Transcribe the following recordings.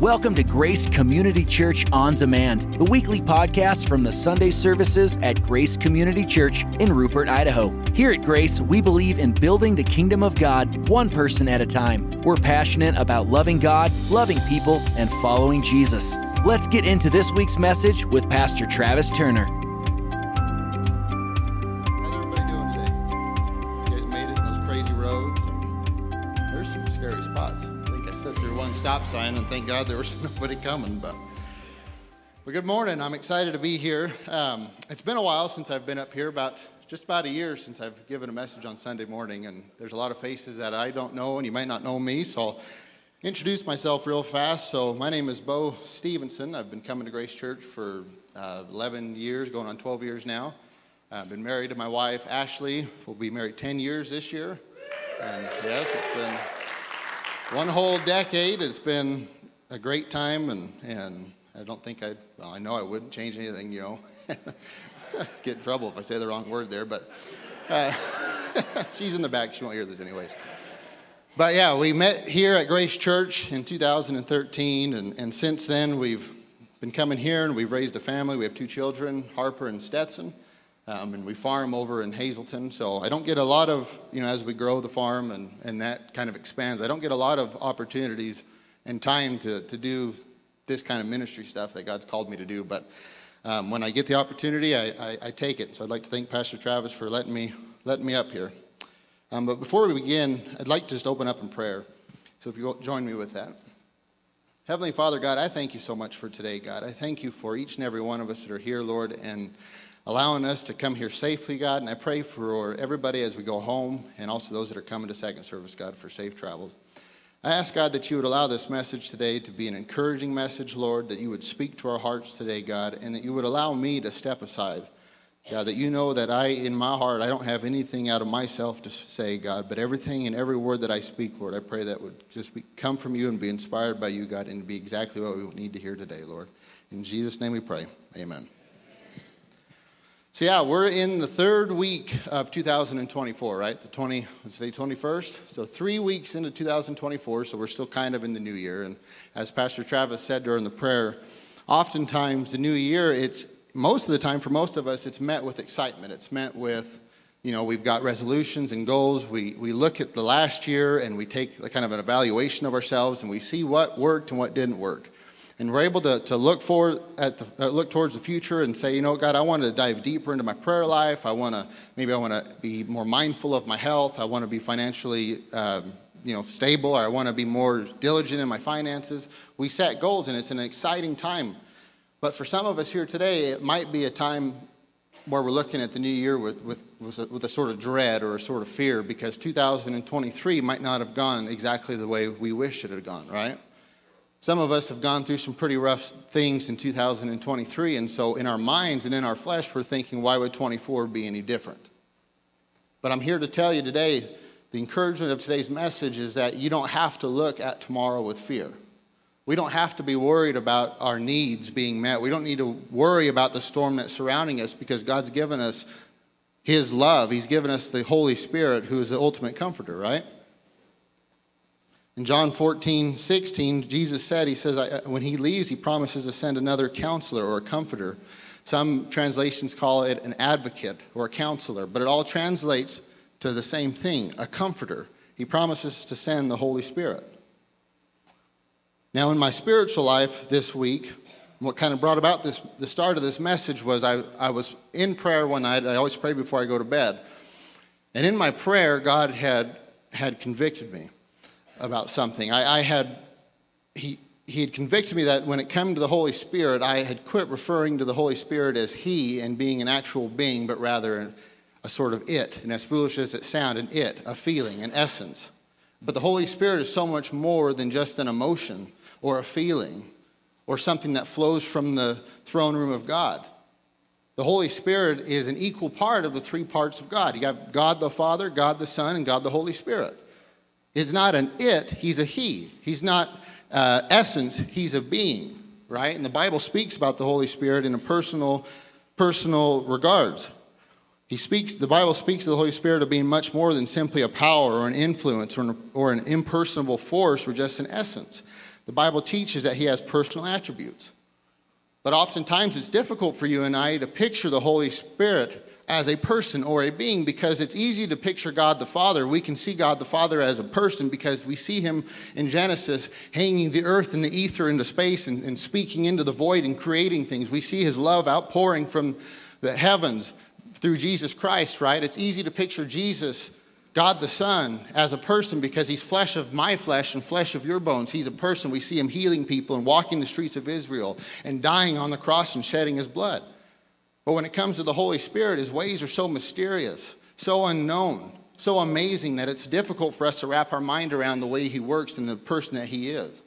Welcome to Grace Community Church On Demand, the weekly podcast from the Sunday services at Grace Community Church in Rupert, Idaho. Here at Grace, we believe in building the kingdom of God one person at a time. We're passionate about loving God, loving people, and following Jesus. Let's get into this week's message with Pastor Travis Turner. Sign, and thank God there was nobody coming. But well, good morning. I'm excited to be here. Um, it's been a while since I've been up here, about just about a year since I've given a message on Sunday morning, and there's a lot of faces that I don't know, and you might not know me, so I'll introduce myself real fast. So my name is Bo Stevenson. I've been coming to Grace Church for uh, 11 years, going on 12 years now. I've been married to my wife, Ashley. We'll be married 10 years this year. And yes, it's been one whole decade. It's been a great time, and, and I don't think I'd, well, I know I wouldn't change anything, you know. Get in trouble if I say the wrong word there, but uh, she's in the back. She won't hear this anyways. But yeah, we met here at Grace Church in 2013, and, and since then we've been coming here and we've raised a family. We have two children, Harper and Stetson. Um, and we farm over in Hazelton. So I don't get a lot of, you know, as we grow the farm and, and that kind of expands, I don't get a lot of opportunities and time to, to do this kind of ministry stuff that God's called me to do. But um, when I get the opportunity, I, I, I, take it. So I'd like to thank Pastor Travis for letting me, letting me up here. Um, but before we begin, I'd like to just open up in prayer. So if you join me with that. Heavenly Father, God, I thank you so much for today, God. I thank you for each and every one of us that are here, Lord, and allowing us to come here safely, God. And I pray for everybody as we go home and also those that are coming to second service, God, for safe travels. I ask, God, that you would allow this message today to be an encouraging message, Lord, that you would speak to our hearts today, God, and that you would allow me to step aside. God, that you know that I, in my heart, I don't have anything out of myself to say, God, but everything and every word that I speak, Lord, I pray that would just be, come from you and be inspired by you, God, and be exactly what we need to hear today, Lord. In Jesus' name we pray. Amen. So yeah, we're in the third week of 2024, right? The 20, let's say 21st. So three weeks into 2024, so we're still kind of in the new year. And as Pastor Travis said during the prayer, oftentimes the new year, it's most of the time for most of us, it's met with excitement. It's met with, you know, we've got resolutions and goals. We we look at the last year and we take kind of an evaluation of ourselves and we see what worked and what didn't work and we're able to, to look forward at the, uh, look towards the future and say, you know, God, I want to dive deeper into my prayer life. I want to maybe I want to be more mindful of my health. I want to be financially, um, you know, stable. Or I want to be more diligent in my finances. We set goals, and it's an exciting time. But for some of us here today, it might be a time where we're looking at the new year with, with, with, a, with a sort of dread or a sort of fear because 2023 might not have gone exactly the way we wish it had gone, right? Some of us have gone through some pretty rough things in 2023, and so in our minds and in our flesh, we're thinking, why would 24 be any different? But I'm here to tell you today the encouragement of today's message is that you don't have to look at tomorrow with fear. We don't have to be worried about our needs being met. We don't need to worry about the storm that's surrounding us because God's given us His love. He's given us the Holy Spirit, who is the ultimate comforter, right? In John 14, 16, Jesus said, He says, when He leaves, He promises to send another counselor or a comforter. Some translations call it an advocate or a counselor, but it all translates to the same thing a comforter. He promises to send the Holy Spirit. Now, in my spiritual life this week, what kind of brought about this, the start of this message was I, I was in prayer one night. I always pray before I go to bed. And in my prayer, God had, had convicted me about something. I, I had, he, he had convicted me that when it came to the Holy Spirit, I had quit referring to the Holy Spirit as He and being an actual being, but rather a sort of it. And as foolish as it sounds, an it, a feeling, an essence. But the Holy Spirit is so much more than just an emotion or a feeling or something that flows from the throne room of God. The Holy Spirit is an equal part of the three parts of God. You got God the Father, God the Son, and God the Holy Spirit is not an it, he's a he. He's not uh, essence, he's a being, right? And the Bible speaks about the Holy Spirit in a personal, personal regards. He speaks, the Bible speaks of the Holy Spirit of being much more than simply a power or an influence or an, or an impersonable force or just an essence. The Bible teaches that he has personal attributes. But oftentimes it's difficult for you and I to picture the Holy Spirit as a person or a being because it's easy to picture God the Father. We can see God the Father as a person because we see him in Genesis hanging the earth and the ether into space and, and speaking into the void and creating things. We see his love outpouring from the heavens through Jesus Christ, right? It's easy to picture Jesus, God the Son, as a person because he's flesh of my flesh and flesh of your bones. He's a person. We see him healing people and walking the streets of Israel and dying on the cross and shedding his blood. But when it comes to the Holy Spirit, his ways are so mysterious, so unknown, so amazing that it's difficult for us to wrap our mind around the way he works and the person that he is.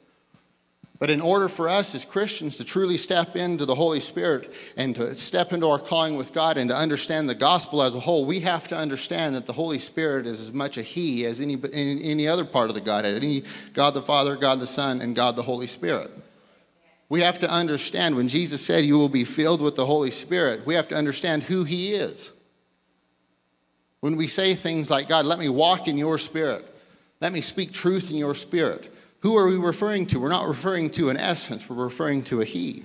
But in order for us as Christians to truly step into the Holy Spirit and to step into our calling with God and to understand the gospel as a whole, we have to understand that the Holy Spirit is as much a He as any, any other part of the Godhead, any God the Father, God the Son, and God the Holy Spirit. We have to understand when Jesus said, You will be filled with the Holy Spirit, we have to understand who He is. When we say things like, God, let me walk in your spirit, let me speak truth in your spirit, who are we referring to? We're not referring to an essence, we're referring to a He.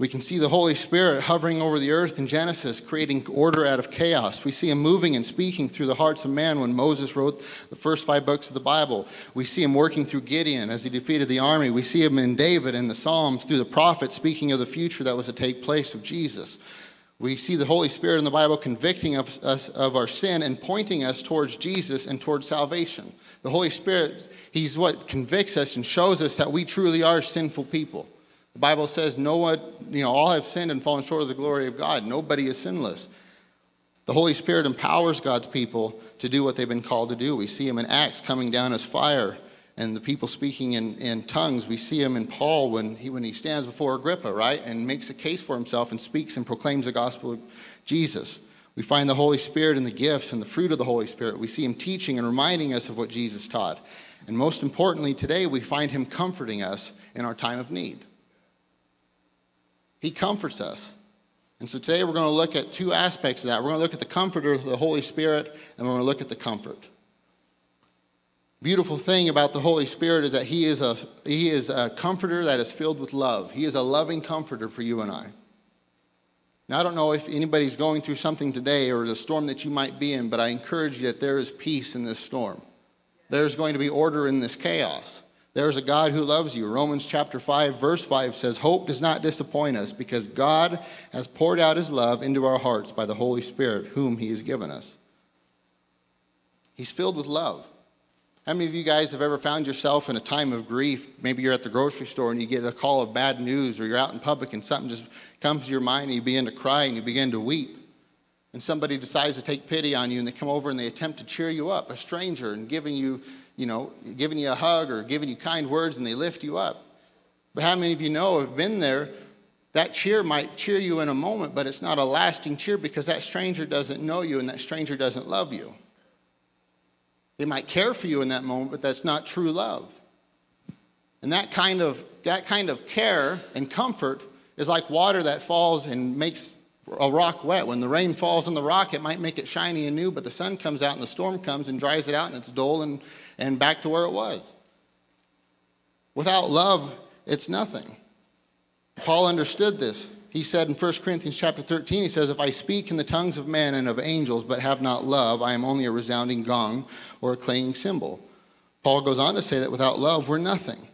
We can see the Holy Spirit hovering over the earth in Genesis, creating order out of chaos. We see him moving and speaking through the hearts of man when Moses wrote the first five books of the Bible. We see him working through Gideon as he defeated the army. We see him in David and the Psalms through the prophets speaking of the future that was to take place of Jesus. We see the Holy Spirit in the Bible convicting us of our sin and pointing us towards Jesus and towards salvation. The Holy Spirit, He's what convicts us and shows us that we truly are sinful people. The Bible says, no one, you know, all have sinned and fallen short of the glory of God. Nobody is sinless. The Holy Spirit empowers God's people to do what they've been called to do. We see him in Acts coming down as fire and the people speaking in, in tongues. We see him in Paul when he, when he stands before Agrippa, right, and makes a case for himself and speaks and proclaims the gospel of Jesus. We find the Holy Spirit in the gifts and the fruit of the Holy Spirit. We see him teaching and reminding us of what Jesus taught. And most importantly, today we find him comforting us in our time of need. He comforts us. And so today we're going to look at two aspects of that. We're going to look at the comforter the Holy Spirit, and we're going to look at the comfort. Beautiful thing about the Holy Spirit is that he is a he is a comforter that is filled with love. He is a loving comforter for you and I. Now I don't know if anybody's going through something today or the storm that you might be in, but I encourage you that there is peace in this storm. There's going to be order in this chaos. There's a God who loves you. Romans chapter 5, verse 5 says, Hope does not disappoint us because God has poured out his love into our hearts by the Holy Spirit, whom he has given us. He's filled with love. How many of you guys have ever found yourself in a time of grief? Maybe you're at the grocery store and you get a call of bad news, or you're out in public and something just comes to your mind and you begin to cry and you begin to weep. And somebody decides to take pity on you and they come over and they attempt to cheer you up, a stranger, and giving you you know, giving you a hug or giving you kind words and they lift you up. But how many of you know have been there? That cheer might cheer you in a moment, but it's not a lasting cheer because that stranger doesn't know you and that stranger doesn't love you. They might care for you in that moment, but that's not true love. And that kind of, that kind of care and comfort is like water that falls and makes a rock wet. When the rain falls on the rock, it might make it shiny and new, but the sun comes out and the storm comes and dries it out and it's dull and, and back to where it was. Without love, it's nothing. Paul understood this. He said in 1 Corinthians chapter 13, he says, If I speak in the tongues of men and of angels, but have not love, I am only a resounding gong or a clanging cymbal. Paul goes on to say that without love, we're nothing.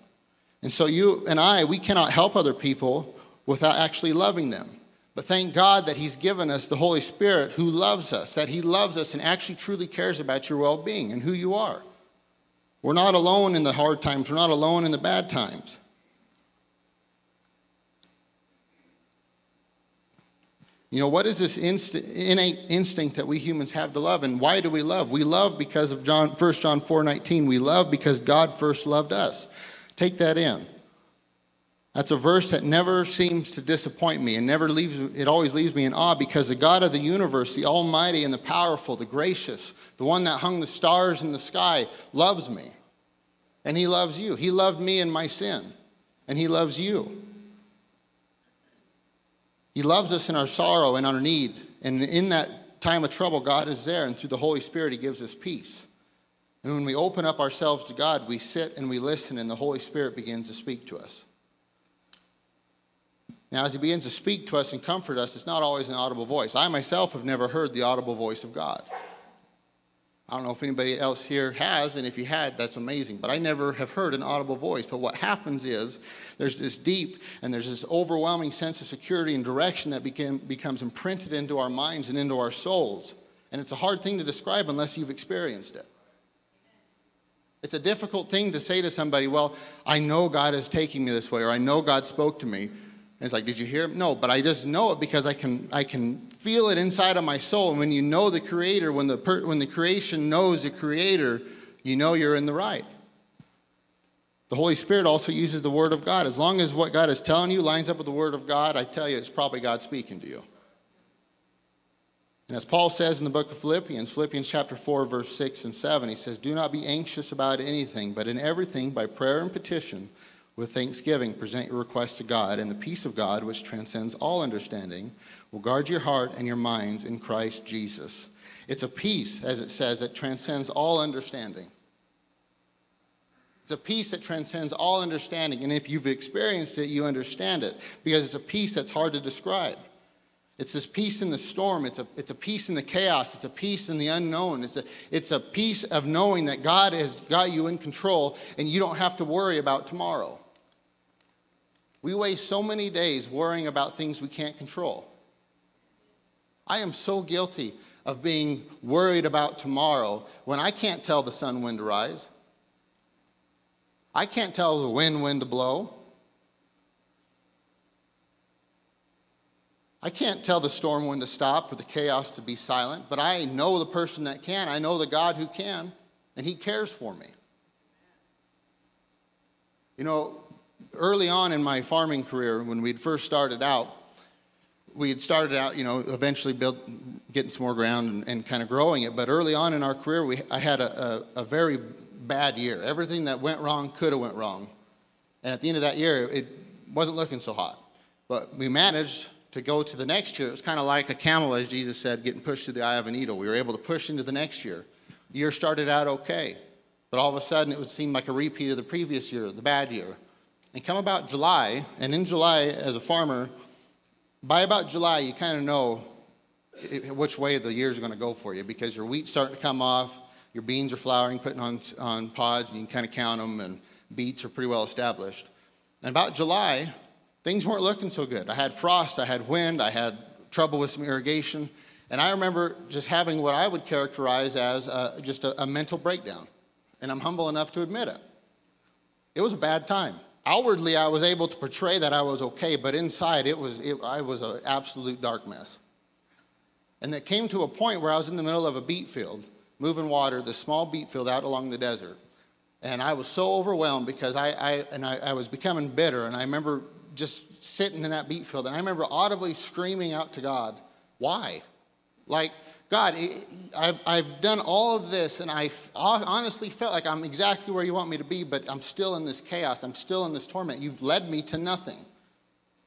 And so you and I, we cannot help other people without actually loving them. But thank God that He's given us the Holy Spirit who loves us, that He loves us and actually truly cares about your well being and who you are. We're not alone in the hard times, we're not alone in the bad times. You know, what is this innate instinct that we humans have to love, and why do we love? We love because of John, 1 John 4 19. We love because God first loved us. Take that in. That's a verse that never seems to disappoint me and never leaves it always leaves me in awe because the God of the universe, the almighty and the powerful, the gracious, the one that hung the stars in the sky loves me. And he loves you. He loved me in my sin, and he loves you. He loves us in our sorrow and our need, and in that time of trouble God is there and through the Holy Spirit he gives us peace. And when we open up ourselves to God, we sit and we listen, and the Holy Spirit begins to speak to us. Now, as He begins to speak to us and comfort us, it's not always an audible voice. I myself have never heard the audible voice of God. I don't know if anybody else here has, and if you had, that's amazing. But I never have heard an audible voice. But what happens is there's this deep and there's this overwhelming sense of security and direction that became, becomes imprinted into our minds and into our souls. And it's a hard thing to describe unless you've experienced it. It's a difficult thing to say to somebody, Well, I know God is taking me this way, or I know God spoke to me. It's like, Did you hear? No, but I just know it because I can, I can feel it inside of my soul. And when you know the Creator, when the, per, when the creation knows the Creator, you know you're in the right. The Holy Spirit also uses the Word of God. As long as what God is telling you lines up with the Word of God, I tell you, it's probably God speaking to you. And as Paul says in the book of Philippians, Philippians chapter 4, verse 6 and 7, he says, Do not be anxious about anything, but in everything, by prayer and petition, with thanksgiving, present your requests to God, and the peace of God, which transcends all understanding, will guard your heart and your minds in Christ Jesus. It's a peace, as it says, that transcends all understanding. It's a peace that transcends all understanding. And if you've experienced it, you understand it because it's a peace that's hard to describe. It's this peace in the storm. It's a, it's a peace in the chaos. It's a peace in the unknown. It's a, it's a peace of knowing that God has got you in control and you don't have to worry about tomorrow. We waste so many days worrying about things we can't control. I am so guilty of being worried about tomorrow when I can't tell the sun when to rise. I can't tell the wind when to blow. I can't tell the storm when to stop or the chaos to be silent, but I know the person that can. I know the God who can, and He cares for me. You know, early on in my farming career, when we'd first started out, we had started out, you know, eventually built, getting some more ground and, and kind of growing it. But early on in our career, we, I had a, a, a very bad year. Everything that went wrong could have went wrong. And at the end of that year, it wasn't looking so hot. But we managed to go to the next year. It was kind of like a camel, as Jesus said, getting pushed through the eye of a needle. We were able to push into the next year. The year started out okay, but all of a sudden it would seem like a repeat of the previous year, the bad year. And come about July, and in July, as a farmer, by about July, you kind of know which way the years going to go for you because your wheat's starting to come off, your beans are flowering, putting on, on pods, and you can kind of count them, and beets are pretty well established. And about July, things weren't looking so good. I had frost, I had wind, I had trouble with some irrigation, and I remember just having what I would characterize as a, just a, a mental breakdown. And I'm humble enough to admit it. It was a bad time outwardly I was able to portray that I was okay, but inside it was it, I was an absolute dark mess. And it came to a point where I was in the middle of a beet field, moving water, the small beet field out along the desert. And I was so overwhelmed because I, I and I, I was becoming bitter. And I remember just sitting in that beet field, and I remember audibly screaming out to God, "Why? Like God, I've, I've done all of this, and I honestly felt like I'm exactly where you want me to be, but I'm still in this chaos. I'm still in this torment. You've led me to nothing.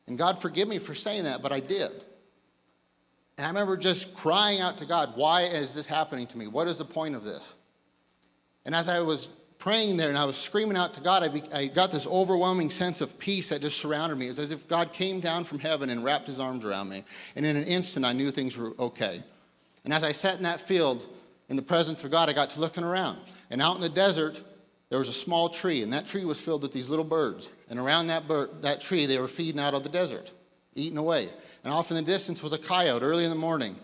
And God, forgive me for saying that, but I did. And I remember just crying out to God, Why is this happening to me? What is the point of this? And as I was praying there and I was screaming out to God, I, be, I got this overwhelming sense of peace that just surrounded me. It's as if God came down from heaven and wrapped his arms around me. And in an instant, I knew things were okay. And as I sat in that field in the presence of God, I got to looking around. And out in the desert, there was a small tree, and that tree was filled with these little birds. And around that, bird, that tree, they were feeding out of the desert, eating away. And off in the distance was a coyote early in the morning,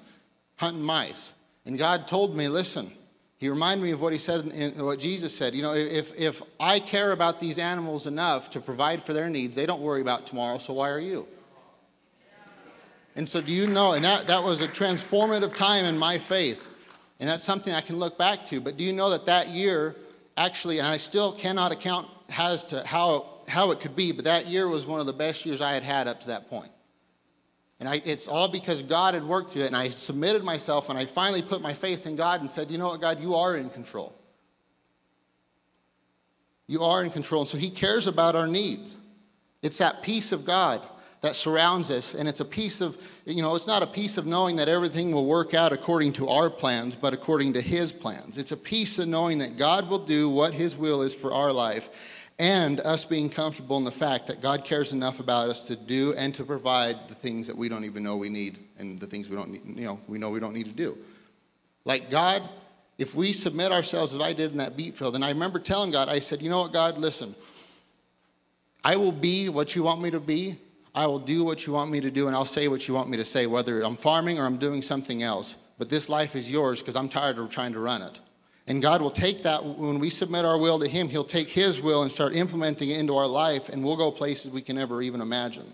hunting mice. And God told me, listen, he reminded me of what he said, in, what Jesus said. You know, if, if I care about these animals enough to provide for their needs, they don't worry about tomorrow, so why are you? And so, do you know, and that, that was a transformative time in my faith. And that's something I can look back to. But do you know that that year, actually, and I still cannot account as to how, how it could be, but that year was one of the best years I had had up to that point. And I, it's all because God had worked through it, and I submitted myself, and I finally put my faith in God and said, You know what, God, you are in control. You are in control. And so He cares about our needs. It's that peace of God that surrounds us. And it's a peace of, you know, it's not a peace of knowing that everything will work out according to our plans, but according to His plans. It's a peace of knowing that God will do what His will is for our life and us being comfortable in the fact that God cares enough about us to do and to provide the things that we don't even know we need and the things we don't need, you know, we know we don't need to do. Like God, if we submit ourselves as I did in that beet field, and I remember telling God, I said, you know what, God, listen, I will be what you want me to be. I will do what you want me to do, and I'll say what you want me to say, whether I'm farming or I'm doing something else. But this life is yours because I'm tired of trying to run it. And God will take that when we submit our will to Him, He'll take His will and start implementing it into our life, and we'll go places we can never even imagine.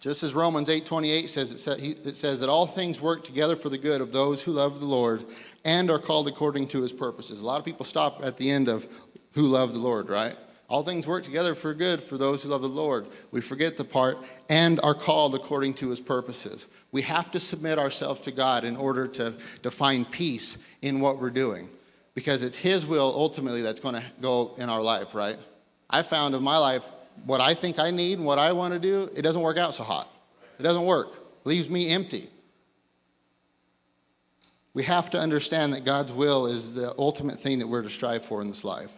Just as Romans 8:28 says it says that all things work together for the good of those who love the Lord and are called according to his purposes. A lot of people stop at the end of who love the Lord, right? All things work together for good for those who love the Lord. We forget the part and are called according to his purposes. We have to submit ourselves to God in order to, to find peace in what we're doing because it's his will ultimately that's going to go in our life, right? I found in my life what I think I need and what I want to do, it doesn't work out so hot. It doesn't work. It leaves me empty. We have to understand that God's will is the ultimate thing that we're to strive for in this life.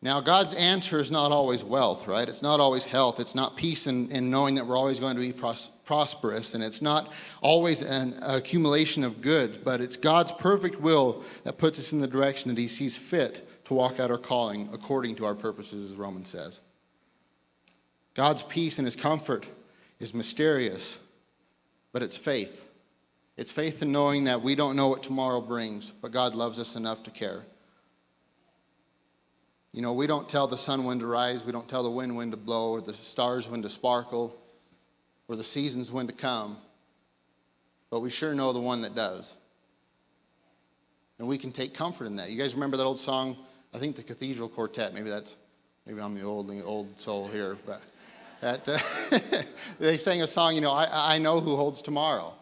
Now, God's answer is not always wealth, right? It's not always health. It's not peace in, in knowing that we're always going to be pros- prosperous. And it's not always an accumulation of goods, but it's God's perfect will that puts us in the direction that He sees fit to walk out our calling according to our purposes, as Romans says. God's peace and his comfort is mysterious, but it's faith. It's faith in knowing that we don't know what tomorrow brings, but God loves us enough to care. You know, we don't tell the sun when to rise, we don't tell the wind when to blow, or the stars when to sparkle, or the seasons when to come, but we sure know the one that does. And we can take comfort in that. You guys remember that old song, I think the Cathedral Quartet. Maybe that's maybe I'm the old old soul here, but that uh, they sang a song. You know, I I know who holds tomorrow,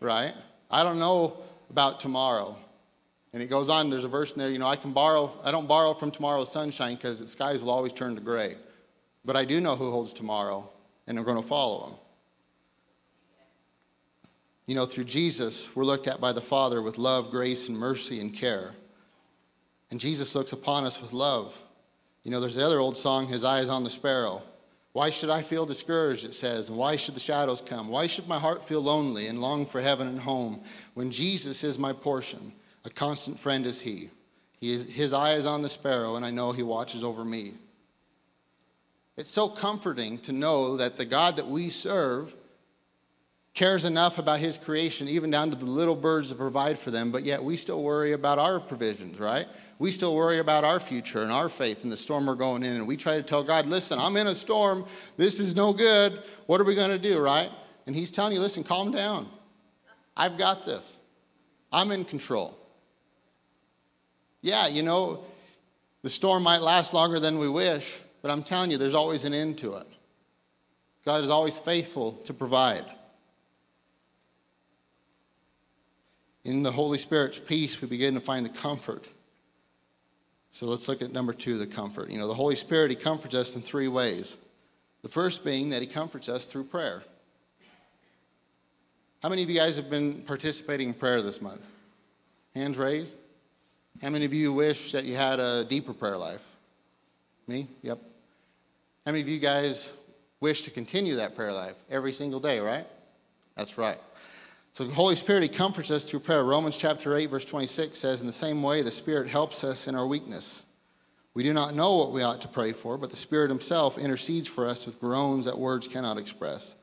right? I don't know about tomorrow. And it goes on, there's a verse in there, you know, I can borrow, I don't borrow from tomorrow's sunshine because the skies will always turn to gray. But I do know who holds tomorrow, and I'm going to follow him. You know, through Jesus, we're looked at by the Father with love, grace, and mercy and care. And Jesus looks upon us with love. You know, there's the other old song, His Eyes on the Sparrow. Why should I feel discouraged, it says, and why should the shadows come? Why should my heart feel lonely and long for heaven and home when Jesus is my portion? A constant friend is He. he is, his eye is on the sparrow, and I know He watches over me. It's so comforting to know that the God that we serve cares enough about his creation, even down to the little birds that provide for them, but yet we still worry about our provisions, right? We still worry about our future and our faith and the storm we're going in. And we try to tell God, listen, I'm in a storm. This is no good. What are we going to do, right? And he's telling you, listen, calm down. I've got this. I'm in control. Yeah, you know, the storm might last longer than we wish, but I'm telling you, there's always an end to it. God is always faithful to provide. In the Holy Spirit's peace, we begin to find the comfort. So let's look at number two the comfort. You know, the Holy Spirit, He comforts us in three ways. The first being that He comforts us through prayer. How many of you guys have been participating in prayer this month? Hands raised. How many of you wish that you had a deeper prayer life? Me? Yep. How many of you guys wish to continue that prayer life every single day, right? That's right. So the Holy Spirit, He comforts us through prayer. Romans chapter 8, verse 26 says, In the same way, the Spirit helps us in our weakness. We do not know what we ought to pray for, but the Spirit Himself intercedes for us with groans that words cannot express.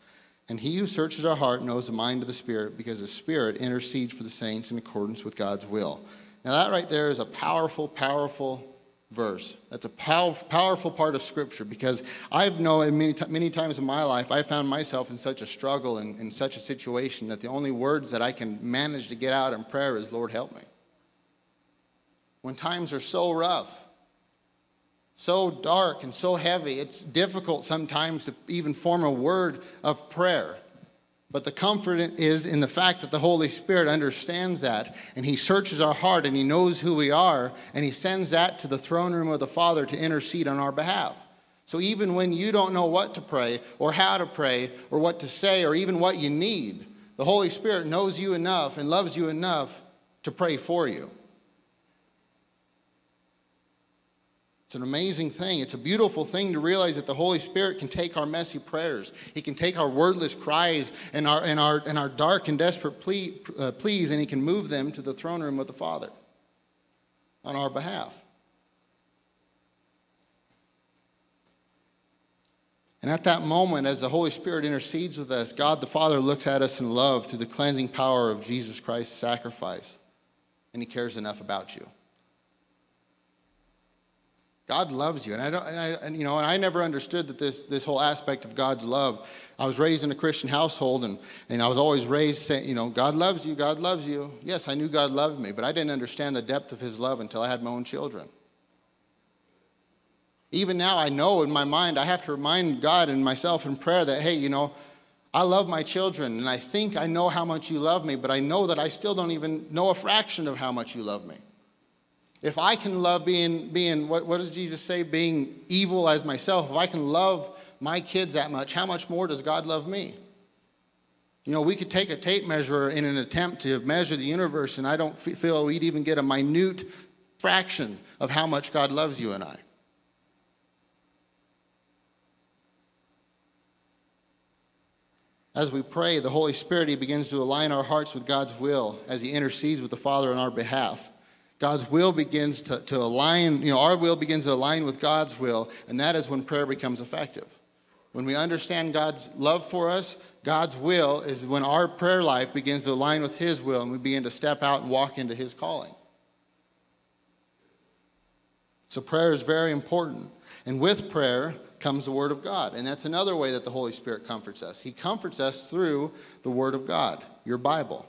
And He who searches our heart knows the mind of the Spirit, because the Spirit intercedes for the saints in accordance with God's will. Now, that right there is a powerful, powerful verse. That's a pow- powerful part of Scripture because I've known many, t- many times in my life, I found myself in such a struggle and in such a situation that the only words that I can manage to get out in prayer is, Lord, help me. When times are so rough, so dark, and so heavy, it's difficult sometimes to even form a word of prayer. But the comfort is in the fact that the Holy Spirit understands that and He searches our heart and He knows who we are and He sends that to the throne room of the Father to intercede on our behalf. So even when you don't know what to pray or how to pray or what to say or even what you need, the Holy Spirit knows you enough and loves you enough to pray for you. It's an amazing thing. It's a beautiful thing to realize that the Holy Spirit can take our messy prayers. He can take our wordless cries and our, and our, and our dark and desperate plea, uh, pleas, and He can move them to the throne room of the Father on our behalf. And at that moment, as the Holy Spirit intercedes with us, God the Father looks at us in love through the cleansing power of Jesus Christ's sacrifice, and He cares enough about you. God loves you. And I don't, and I, and, you know, and I never understood that this, this whole aspect of God's love. I was raised in a Christian household and, and I was always raised saying, you know, God loves you, God loves you. Yes, I knew God loved me, but I didn't understand the depth of his love until I had my own children. Even now, I know in my mind, I have to remind God and myself in prayer that, hey, you know, I love my children and I think I know how much you love me, but I know that I still don't even know a fraction of how much you love me. If I can love being, being what, what does Jesus say, being evil as myself, if I can love my kids that much, how much more does God love me? You know, we could take a tape measure in an attempt to measure the universe, and I don't feel we'd even get a minute fraction of how much God loves you and I. As we pray, the Holy Spirit he begins to align our hearts with God's will as He intercedes with the Father on our behalf. God's will begins to, to align, you know, our will begins to align with God's will, and that is when prayer becomes effective. When we understand God's love for us, God's will is when our prayer life begins to align with His will and we begin to step out and walk into His calling. So, prayer is very important. And with prayer comes the Word of God. And that's another way that the Holy Spirit comforts us. He comforts us through the Word of God, your Bible.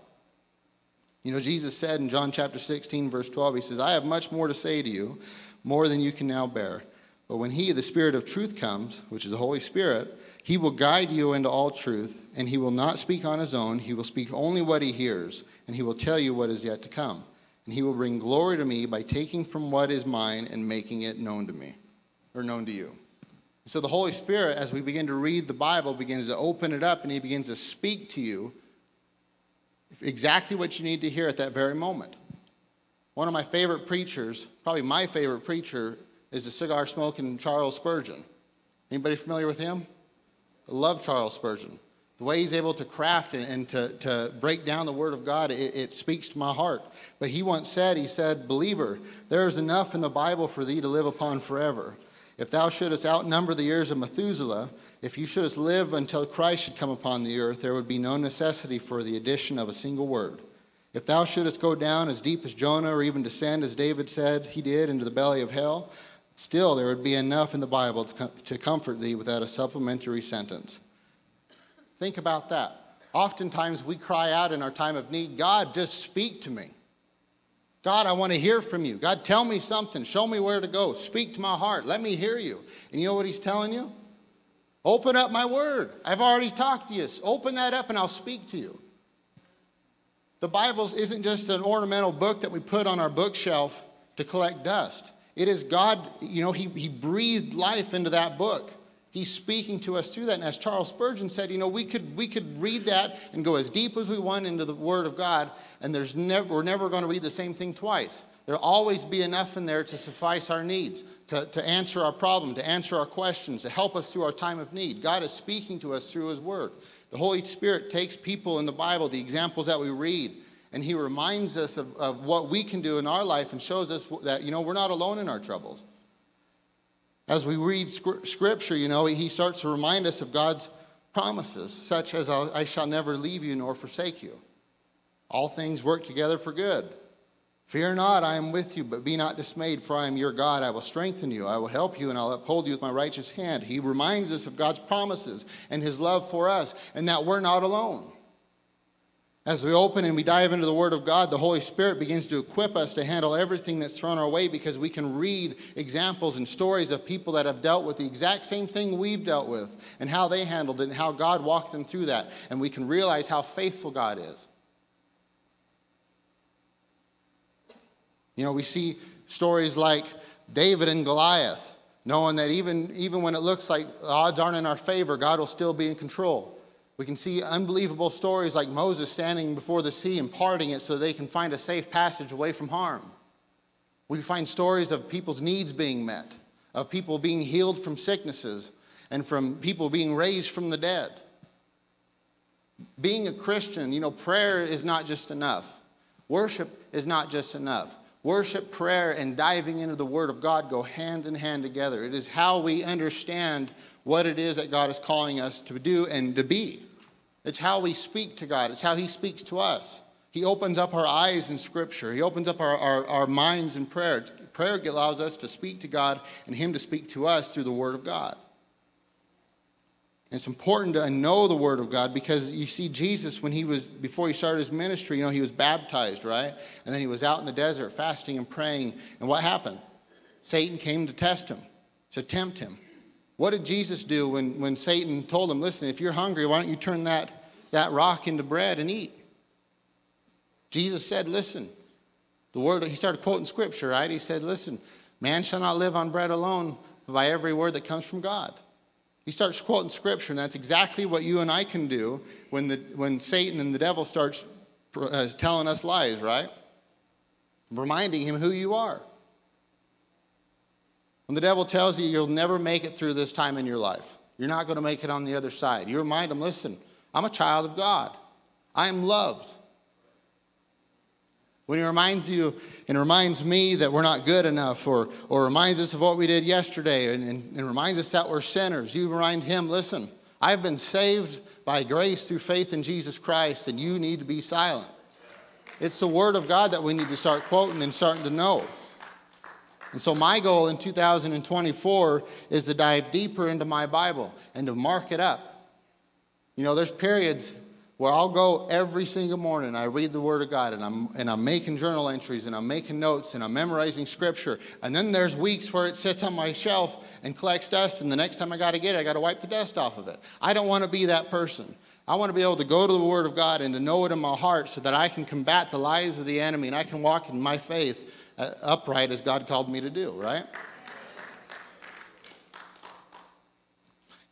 You know, Jesus said in John chapter 16, verse 12, He says, I have much more to say to you, more than you can now bear. But when He, the Spirit of truth, comes, which is the Holy Spirit, He will guide you into all truth, and He will not speak on His own. He will speak only what He hears, and He will tell you what is yet to come. And He will bring glory to me by taking from what is mine and making it known to me, or known to you. So the Holy Spirit, as we begin to read the Bible, begins to open it up and He begins to speak to you exactly what you need to hear at that very moment. One of my favorite preachers, probably my favorite preacher, is the cigar smoking Charles Spurgeon. Anybody familiar with him? I love Charles Spurgeon. The way he's able to craft and, and to, to break down the Word of God, it, it speaks to my heart. But he once said, he said, Believer, there is enough in the Bible for thee to live upon forever. If thou shouldest outnumber the years of Methuselah, if you shouldest live until Christ should come upon the earth, there would be no necessity for the addition of a single word. If thou shouldest go down as deep as Jonah, or even descend, as David said he did, into the belly of hell, still there would be enough in the Bible to, com- to comfort thee without a supplementary sentence. Think about that. Oftentimes we cry out in our time of need, God, just speak to me. God, I want to hear from you. God, tell me something. Show me where to go. Speak to my heart. Let me hear you. And you know what he's telling you? Open up my word. I've already talked to you. Open that up and I'll speak to you. The Bible isn't just an ornamental book that we put on our bookshelf to collect dust. It is God, you know, he, he breathed life into that book. He's speaking to us through that. And as Charles Spurgeon said, you know, we could, we could read that and go as deep as we want into the Word of God, and there's never, we're never going to read the same thing twice. There'll always be enough in there to suffice our needs, to, to answer our problem, to answer our questions, to help us through our time of need. God is speaking to us through His Word. The Holy Spirit takes people in the Bible, the examples that we read, and He reminds us of, of what we can do in our life and shows us that, you know, we're not alone in our troubles. As we read scripture, you know, he starts to remind us of God's promises, such as, I shall never leave you nor forsake you. All things work together for good. Fear not, I am with you, but be not dismayed, for I am your God. I will strengthen you, I will help you, and I'll uphold you with my righteous hand. He reminds us of God's promises and his love for us, and that we're not alone. As we open and we dive into the Word of God, the Holy Spirit begins to equip us to handle everything that's thrown our way because we can read examples and stories of people that have dealt with the exact same thing we've dealt with and how they handled it and how God walked them through that. And we can realize how faithful God is. You know, we see stories like David and Goliath. knowing that even, even when it looks like the odds aren't in our favor, God will still be in control. We can see unbelievable stories like Moses standing before the sea and parting it so they can find a safe passage away from harm. We find stories of people's needs being met, of people being healed from sicknesses, and from people being raised from the dead. Being a Christian, you know, prayer is not just enough. Worship is not just enough. Worship, prayer, and diving into the Word of God go hand in hand together. It is how we understand what it is that God is calling us to do and to be. It's how we speak to God, it's how He speaks to us. He opens up our eyes in Scripture, He opens up our, our, our minds in prayer. Prayer allows us to speak to God and Him to speak to us through the Word of God. And it's important to know the Word of God because you see, Jesus, when he was, before he started his ministry, you know, he was baptized, right? And then he was out in the desert fasting and praying. And what happened? Satan came to test him, to tempt him. What did Jesus do when, when Satan told him, listen, if you're hungry, why don't you turn that, that rock into bread and eat? Jesus said, listen, the word, he started quoting scripture, right? He said, listen, man shall not live on bread alone, but by every word that comes from God. He starts quoting scripture, and that's exactly what you and I can do when, the, when Satan and the devil starts uh, telling us lies, right? Reminding him who you are. When the devil tells you you'll never make it through this time in your life, you're not going to make it on the other side. You remind him, listen, I'm a child of God. I am loved. When he reminds you and reminds me that we're not good enough, or, or reminds us of what we did yesterday, and, and, and reminds us that we're sinners, you remind him, listen, I've been saved by grace through faith in Jesus Christ, and you need to be silent. It's the Word of God that we need to start quoting and starting to know. And so, my goal in 2024 is to dive deeper into my Bible and to mark it up. You know, there's periods where I'll go every single morning. I read the Word of God and I'm, and I'm making journal entries and I'm making notes and I'm memorizing Scripture. And then there's weeks where it sits on my shelf and collects dust, and the next time I got to get it, I got to wipe the dust off of it. I don't want to be that person. I want to be able to go to the Word of God and to know it in my heart so that I can combat the lies of the enemy and I can walk in my faith uh, upright as God called me to do, right?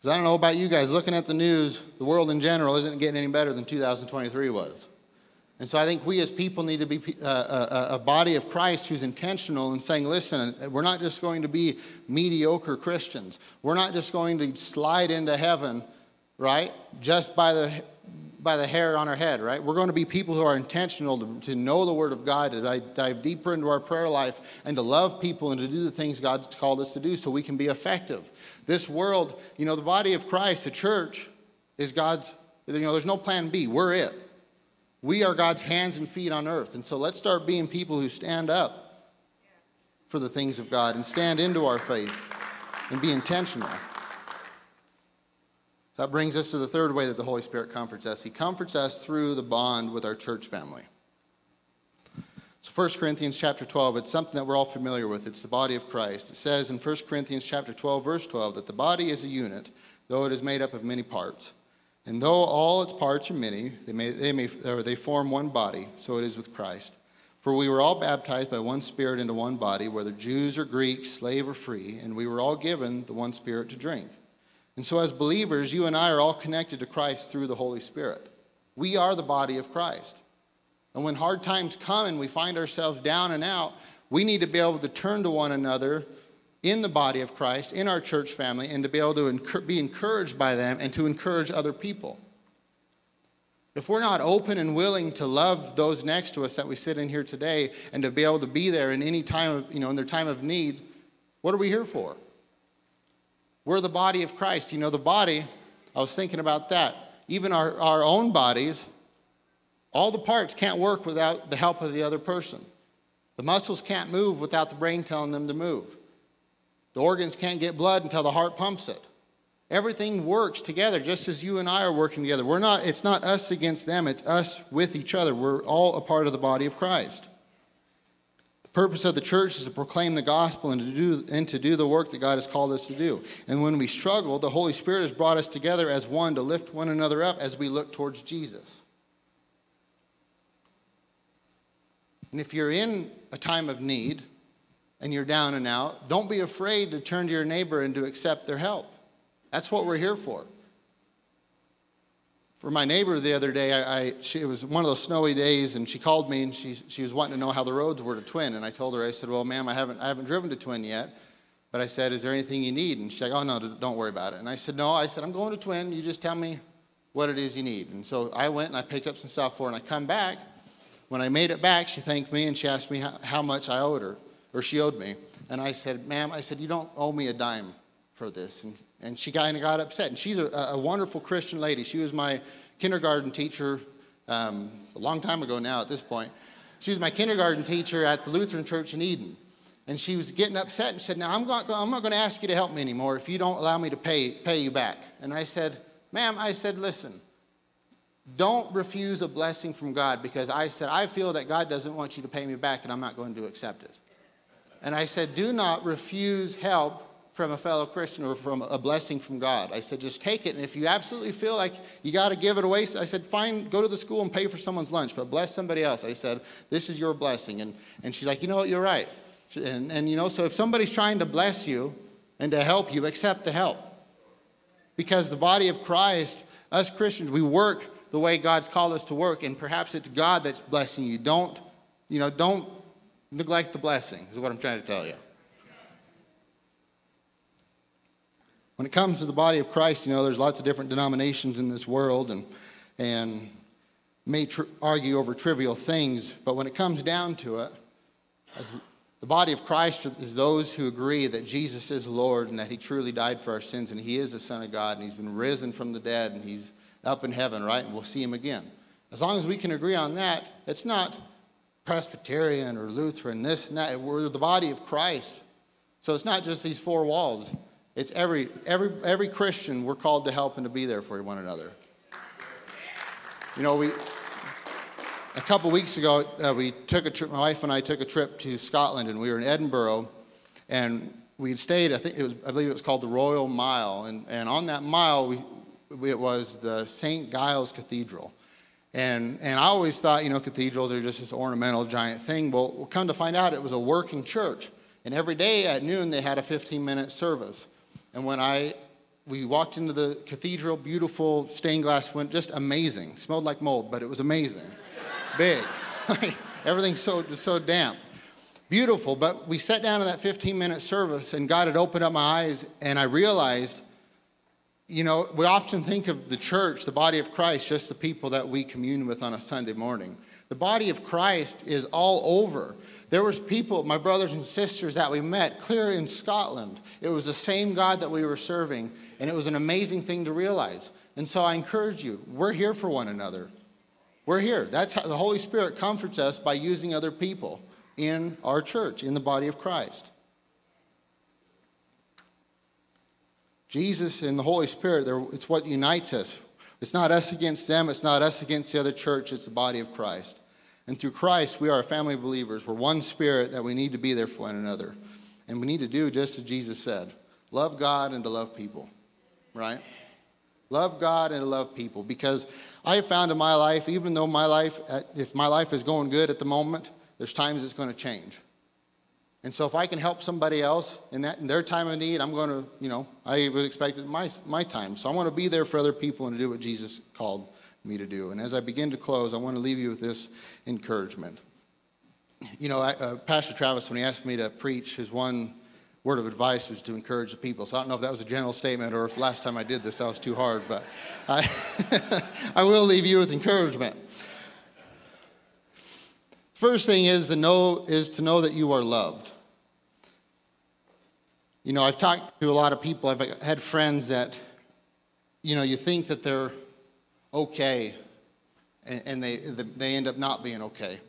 Because I don't know about you guys, looking at the news, the world in general isn't getting any better than 2023 was. And so I think we as people need to be a, uh, uh, a, a, body of Christ who's intentional and saying, listen, we're not just going to be mediocre Christians. We're not just going to slide into heaven, right, just by the by the hair on our head, right? We're going to be people who are intentional to, to know the Word of God, to dive, dive deeper into our prayer life, and to love people and to do the things God's called us to do so we can be effective. This world, you know, the body of Christ, the church, is God's, you know, there's no plan B. We're it. We are God's hands and feet on earth. And so let's start being people who stand up for the things of God and stand into our faith and be intentional. That brings us to the third way that the Holy Spirit comforts us. He comforts us through the bond with our church family. So 1 Corinthians chapter 12, it's something that we're all familiar with. It's the body of Christ. It says in 1 Corinthians chapter 12, verse 12, that the body is a unit, though it is made up of many parts. And though all its parts are many, they, may, they, may, or they form one body, so it is with Christ. For we were all baptized by one Spirit into one body, whether Jews or Greeks, slave or free, and we were all given the one Spirit to drink. And so, as believers, you and I are all connected to Christ through the Holy Spirit. We are the body of Christ. And when hard times come and we find ourselves down and out, we need to be able to turn to one another in the body of Christ, in our church family, and to be able to be encouraged by them and to encourage other people. If we're not open and willing to love those next to us that we sit in here today and to be able to be there in any time of, you know, in their time of need, what are we here for? We're the body of Christ. You know, the body, I was thinking about that. Even our, our own bodies, all the parts can't work without the help of the other person. The muscles can't move without the brain telling them to move. The organs can't get blood until the heart pumps it. Everything works together just as you and I are working together. We're not, it's not us against them, it's us with each other. We're all a part of the body of Christ. Purpose of the church is to proclaim the gospel and to do, and to do the work that God has called us to do. And when we struggle, the Holy Spirit has brought us together as one to lift one another up as we look towards Jesus. And if you're in a time of need, and you're down and out, don't be afraid to turn to your neighbor and to accept their help. That's what we're here for. For my neighbor the other day, I, I she, it was one of those snowy days, and she called me and she, she was wanting to know how the roads were to Twin. And I told her, I said, Well, ma'am, I haven't, I haven't driven to Twin yet. But I said, Is there anything you need? And she's like, Oh, no, don't worry about it. And I said, No, I said, I'm going to Twin. You just tell me what it is you need. And so I went and I picked up some stuff for her, and I come back. When I made it back, she thanked me and she asked me how, how much I owed her, or she owed me. And I said, Ma'am, I said, You don't owe me a dime for this. And, and she kind of got upset. And she's a, a wonderful Christian lady. She was my kindergarten teacher um, a long time ago now at this point. She was my kindergarten teacher at the Lutheran Church in Eden. And she was getting upset and said, Now, I'm, not, I'm not going to ask you to help me anymore if you don't allow me to pay, pay you back. And I said, Ma'am, I said, listen, don't refuse a blessing from God because I said, I feel that God doesn't want you to pay me back and I'm not going to accept it. And I said, do not refuse help from a fellow Christian or from a blessing from God. I said, just take it. And if you absolutely feel like you got to give it away, I said, fine, go to the school and pay for someone's lunch, but bless somebody else. I said, this is your blessing. And, and she's like, you know what, you're right. And, and, you know, so if somebody's trying to bless you and to help you, accept the help. Because the body of Christ, us Christians, we work the way God's called us to work, and perhaps it's God that's blessing you. Don't, you know, don't neglect the blessing, is what I'm trying to tell you. When it comes to the body of Christ, you know, there's lots of different denominations in this world and, and may tr- argue over trivial things, but when it comes down to it, the body of Christ is those who agree that Jesus is Lord and that he truly died for our sins and he is the Son of God and he's been risen from the dead and he's up in heaven, right? And we'll see him again. As long as we can agree on that, it's not Presbyterian or Lutheran, this and that. We're the body of Christ. So it's not just these four walls. It's every, every, every Christian, we're called to help and to be there for one another. You know, we, a couple weeks ago, uh, we took a trip, my wife and I took a trip to Scotland, and we were in Edinburgh, and we stayed, I think it was, I believe it was called the Royal Mile, and, and on that mile, we, it was the St. Giles Cathedral. And, and I always thought, you know, cathedrals are just this ornamental giant thing. Well, we'll come to find out it was a working church. And every day at noon, they had a 15 minute service. And when I we walked into the cathedral, beautiful stained glass window, just amazing. Smelled like mold, but it was amazing. Big. Everything's so so damp. Beautiful, but we sat down in that 15 minute service and God had opened up my eyes and I realized you know, we often think of the church, the body of Christ, just the people that we commune with on a Sunday morning. The body of Christ is all over. There was people, my brothers and sisters that we met clear in Scotland. It was the same God that we were serving, and it was an amazing thing to realize. And so I encourage you, we're here for one another. We're here. That's how the Holy Spirit comforts us by using other people in our church, in the body of Christ. Jesus and the Holy Spirit, it's what unites us. It's not us against them, it's not us against the other church, it's the body of Christ. And through Christ, we are a family of believers. We're one spirit that we need to be there for one another. And we need to do just as Jesus said love God and to love people, right? Love God and to love people. Because I have found in my life, even though my life, uh, if my life is going good at the moment, there's times it's going to change. And so if I can help somebody else in, that, in their time of need, I'm going to, you know, I would expect it in my, my time. So I want to be there for other people and to do what Jesus called me to do. And as I begin to close, I want to leave you with this encouragement. You know, I, uh, Pastor Travis, when he asked me to preach, his one word of advice was to encourage the people. So I don't know if that was a general statement or if last time I did this that was too hard, but I, I will leave you with encouragement. First thing is to know is to know that you are loved. You know, I've talked to a lot of people. I've had friends that, you know, you think that they're okay, and, and they, they end up not being okay.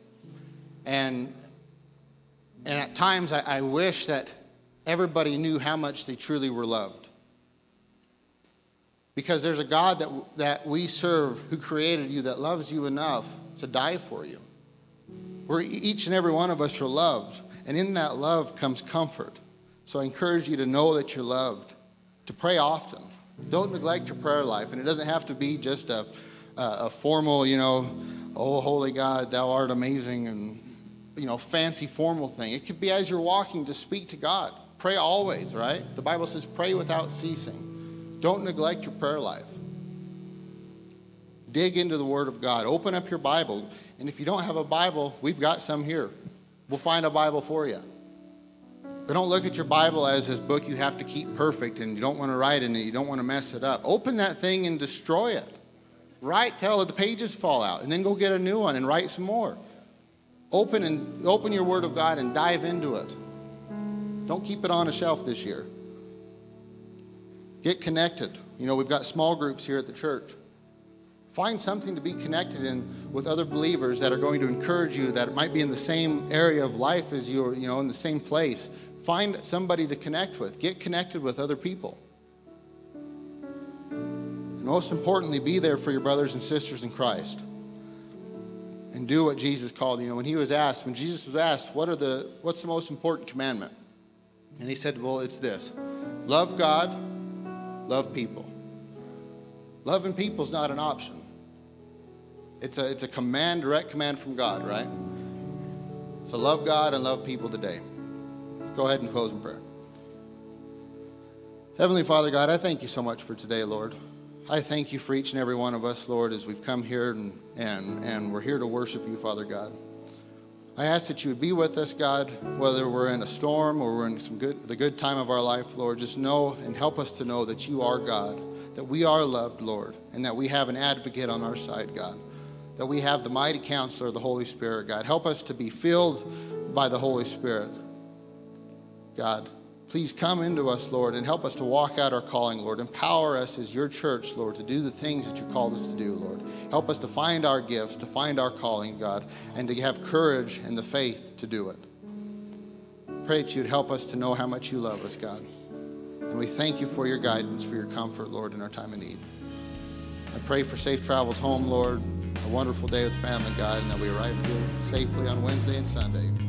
And, and at times, I, I wish that everybody knew how much they truly were loved. Because there's a God that, that we serve who created you that loves you enough to die for you. Where each and every one of us are loved. And in that love comes comfort. So I encourage you to know that you're loved, to pray often, don't neglect your prayer life. And it doesn't have to be just a, a, formal, you know, oh, holy God, thou art amazing. And you know, fancy formal thing. It could be as you're walking to speak to God. Pray always, right? The Bible says pray without ceasing. Don't neglect your prayer life. Dig into the Word of God. Open up your Bible. And if you don't have a Bible, we've got some here. We'll find a Bible for you. But don't look at your Bible as this book you have to keep perfect and you don't want to write in it, you don't want to mess it up. Open that thing and destroy it. Write till the pages fall out, and then go get a new one and write some more. Open and open your Word of God and dive into it. Don't keep it on a shelf this year. Get connected. You know, we've got small groups here at the church. Find something to be connected in with other believers that are going to encourage you that might be in the same area of life as you, are, you know, in the same place. Find somebody to connect with. Get connected with other people. And most importantly, be there for your brothers and sisters in Christ. And do what Jesus called. You know, when he was asked, when Jesus was asked, what are the what's the most important commandment? And he said, Well, it's this. Love God, love people. Loving people is not an option. It's a, it's a command, direct command from God, right? So love God and love people today. Go ahead and close in prayer. Heavenly Father God, I thank you so much for today, Lord. I thank you for each and every one of us, Lord, as we've come here and, and, and we're here to worship you, Father God. I ask that you would be with us, God, whether we're in a storm or we're in some good, the good time of our life, Lord. Just know and help us to know that you are God, that we are loved, Lord, and that we have an advocate on our side, God that we have the mighty counselor, the Holy Spirit, God. Help us to be filled by the Holy Spirit. God, please come into us, Lord, and help us to walk out our calling, Lord. Empower us as your church, Lord, to do the things that you called us to do, Lord. Help us to find our gifts, to find our calling, God, and to have courage and the faith to do it. Pray that you'd help us to know how much you love us, God. And we thank you for your guidance, for your comfort, Lord, in our time of need. I pray for safe travels home, Lord a wonderful day with family, God, and that we arrive here safely on Wednesday and Sunday.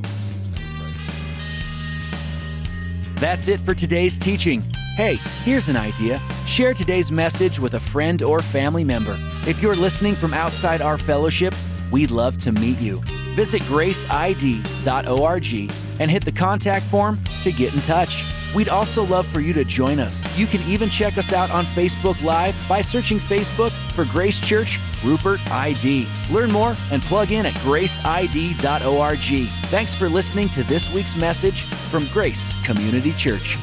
That's it for today's teaching. Hey, here's an idea. Share today's message with a friend or family member. If you're listening from outside our fellowship, we'd love to meet you. Visit graceid.org and hit the contact form to get in touch. We'd also love for you to join us. You can even check us out on Facebook Live by searching Facebook for Grace Church Rupert ID. Learn more and plug in at graceid.org. Thanks for listening to this week's message from Grace Community Church.